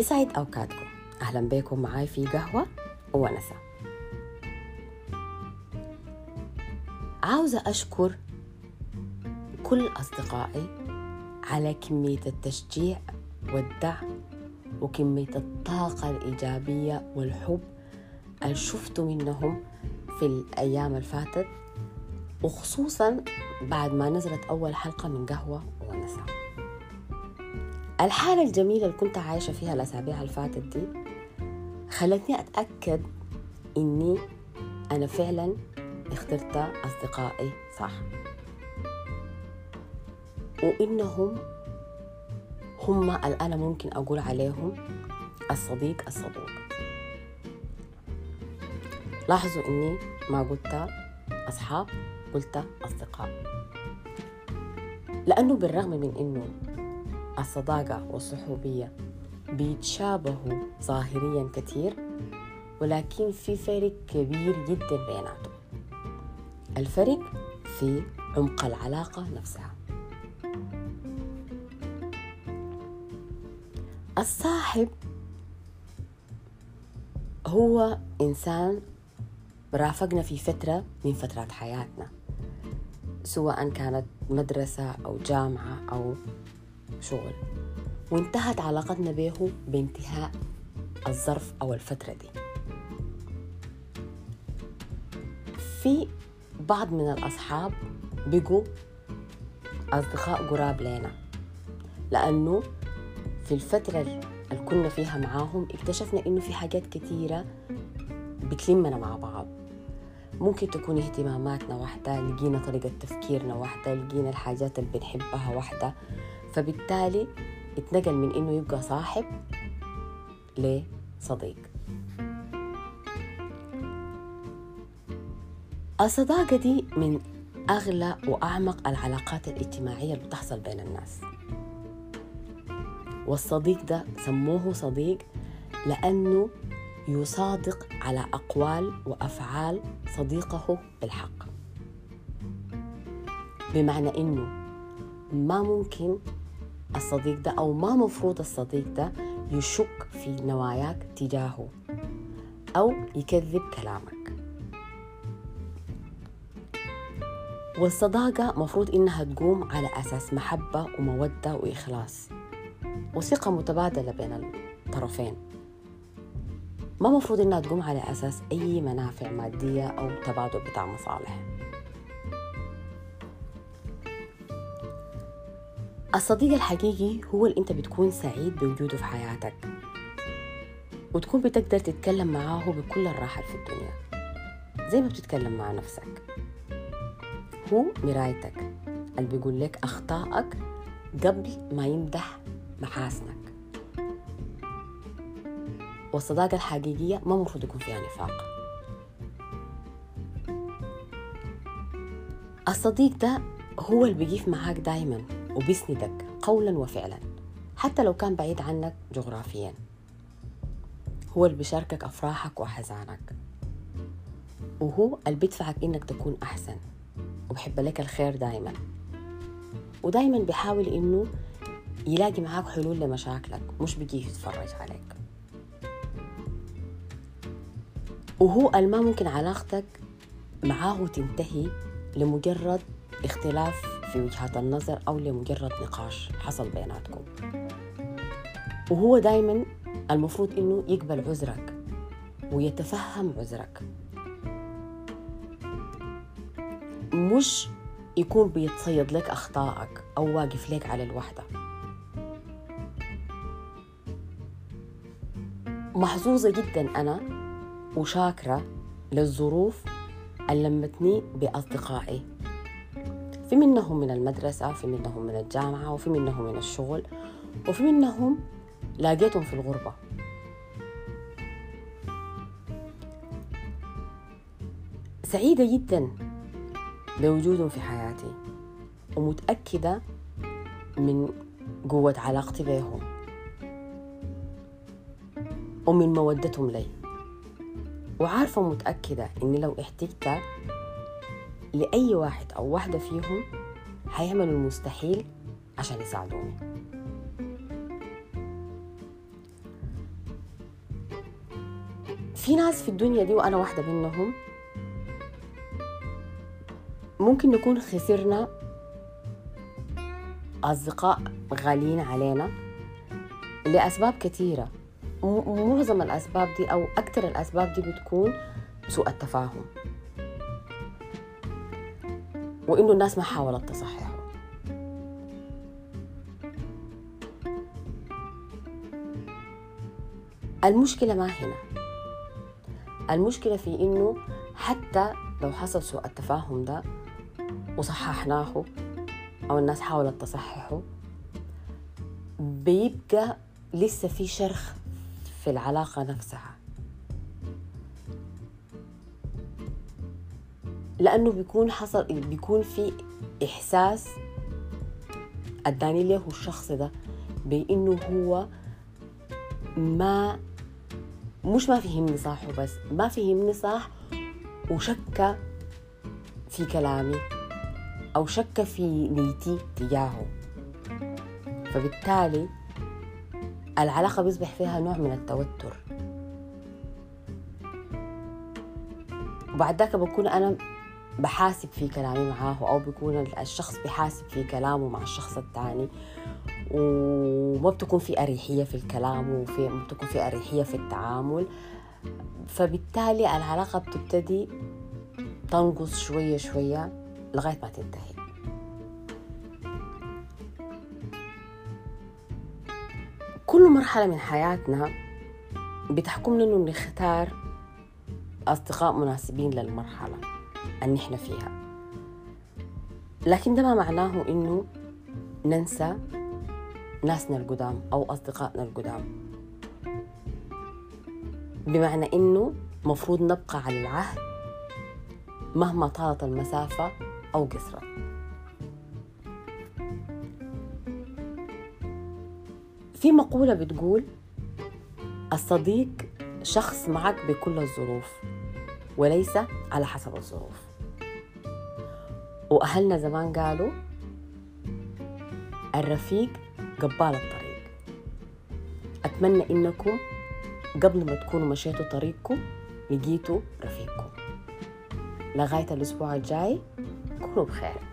يسعد أوقاتكم. أهلا بكم معاي في قهوة وونسة عاوزة أشكر كل أصدقائي على كمية التشجيع والدعم وكمية الطاقة الإيجابية والحب اللي شفته منهم في الأيام الفاتت وخصوصا بعد ما نزلت أول حلقة من قهوة ونسى الحالة الجميلة اللي كنت عايشة فيها الأسابيع اللي فاتت دي خلتني أتأكد إني أنا فعلا اخترت أصدقائي صح. وإنهم هم أنا ممكن أقول عليهم الصديق الصدوق. لاحظوا إني ما قلت أصحاب قلت أصدقاء. لأنه بالرغم من إنه الصداقة والصحوبية بيتشابهوا ظاهريا كثير ولكن في فرق كبير جدا بيناتهم. الفرق في عمق العلاقة نفسها. الصاحب هو إنسان رافقنا في فترة من فترات حياتنا سواء كانت مدرسة أو جامعة أو شغل. وانتهت علاقتنا به بانتهاء الظرف أو الفترة دي. في بعض من الأصحاب بقوا أصدقاء قراب لنا لأنه في الفترة اللي كنا فيها معاهم اكتشفنا إنه في حاجات كثيرة بتلمنا مع بعض. ممكن تكون اهتماماتنا واحدة لقينا طريقة تفكيرنا واحدة لقينا الحاجات اللي بنحبها واحدة. فبالتالي اتنقل من إنه يبقى صاحب لصديق. الصداقة دي من أغلى وأعمق العلاقات الاجتماعية اللي بتحصل بين الناس. والصديق ده سموه صديق لأنه يصادق على أقوال وأفعال صديقه بالحق. بمعنى إنه ما ممكن الصديق ده أو ما مفروض الصديق ده يشك في نواياك تجاهه أو يكذب كلامك. والصداقة مفروض إنها تقوم على أساس محبة ومودة وإخلاص وثقة متبادلة بين الطرفين. ما مفروض إنها تقوم على أساس أي منافع مادية أو تبادل بتاع مصالح الصديق الحقيقي هو اللي أنت بتكون سعيد بوجوده في حياتك. وتكون بتقدر تتكلم معاه بكل الراحة في الدنيا. زي ما بتتكلم مع نفسك. هو مرايتك. اللي بيقول لك أخطائك قبل ما يمدح محاسنك. والصداقة الحقيقية ما مفروض يكون فيها نفاق. الصديق ده هو اللي بيقيف معاك دايما. وبيسندك قولا وفعلا حتى لو كان بعيد عنك جغرافيا. هو اللي بيشاركك أفراحك وأحزانك وهو اللي بيدفعك إنك تكون أحسن. وبحب لك الخير دايما. ودايما بيحاول إنه يلاقي معاك حلول لمشاكلك مش بيجي يتفرج عليك. وهو ما ممكن علاقتك معاه تنتهي لمجرد اختلاف في وجهات النظر أو لمجرد نقاش حصل بيناتكم. وهو دايما المفروض إنه يقبل عذرك ويتفهم عذرك. مش يكون بيتصيد لك أخطائك أو واقف لك على الوحدة. محظوظة جدا أنا وشاكرة للظروف اللي لمتني بأصدقائي. في منهم من المدرسة في منهم من الجامعة وفي منهم من الشغل وفي منهم لاقيتهم في الغربة. سعيدة جدا بوجودهم في حياتي ومتأكدة من قوة علاقتي بهم ومن مودتهم لي. وعارفة متأكدة إني لو احتجت لأي واحد أو واحدة فيهم هيعملوا المستحيل عشان يساعدوني. في ناس في الدنيا دي وأنا واحدة منهم ممكن نكون خسرنا أصدقاء غاليين علينا لأسباب كثيرة معظم الأسباب دي أو أكثر الأسباب دي بتكون سوء التفاهم. وإنه الناس ما حاولت تصححه. المشكلة ما هنا. المشكلة في إنه حتى لو حصل سوء التفاهم ده وصححناه أو الناس حاولت تصححه بيبقى لسه في شرخ في العلاقة نفسها. لأنه بيكون حصل بيكون في إحساس أداني له الشخص ده بأنه هو ما مش ما فهمني صح وبس ما فهمني صح وشك في كلامي أو شك في نيتي تجاهه. فبالتالي العلاقة بيصبح فيها نوع من التوتر. وبعد ذاك بكون أنا بحاسب في كلامي معاه أو بيكون الشخص بحاسب في كلامه مع الشخص الثاني وما بتكون في أريحية في الكلام وفي ما بتكون في أريحية في التعامل. فبالتالي العلاقة بتبتدي تنقص شوية شوية لغاية ما تنتهي. كل مرحلة من حياتنا بتحكمنا إنه نختار أصدقاء مناسبين للمرحلة. اللي نحن فيها. لكن ده ما معناه إنه ننسى ناسنا القدام أو أصدقائنا القدام. بمعنى إنه مفروض نبقى على العهد مهما طالت المسافة أو قصرت في مقولة بتقول الصديق شخص معك بكل الظروف وليس على حسب الظروف. وأهلنا زمان قالوا الرفيق قبال الطريق. أتمنى إنكم قبل ما تكونوا مشيتوا طريقكم لقيتوا رفيقكم. لغاية الأسبوع الجاي كونوا بخير.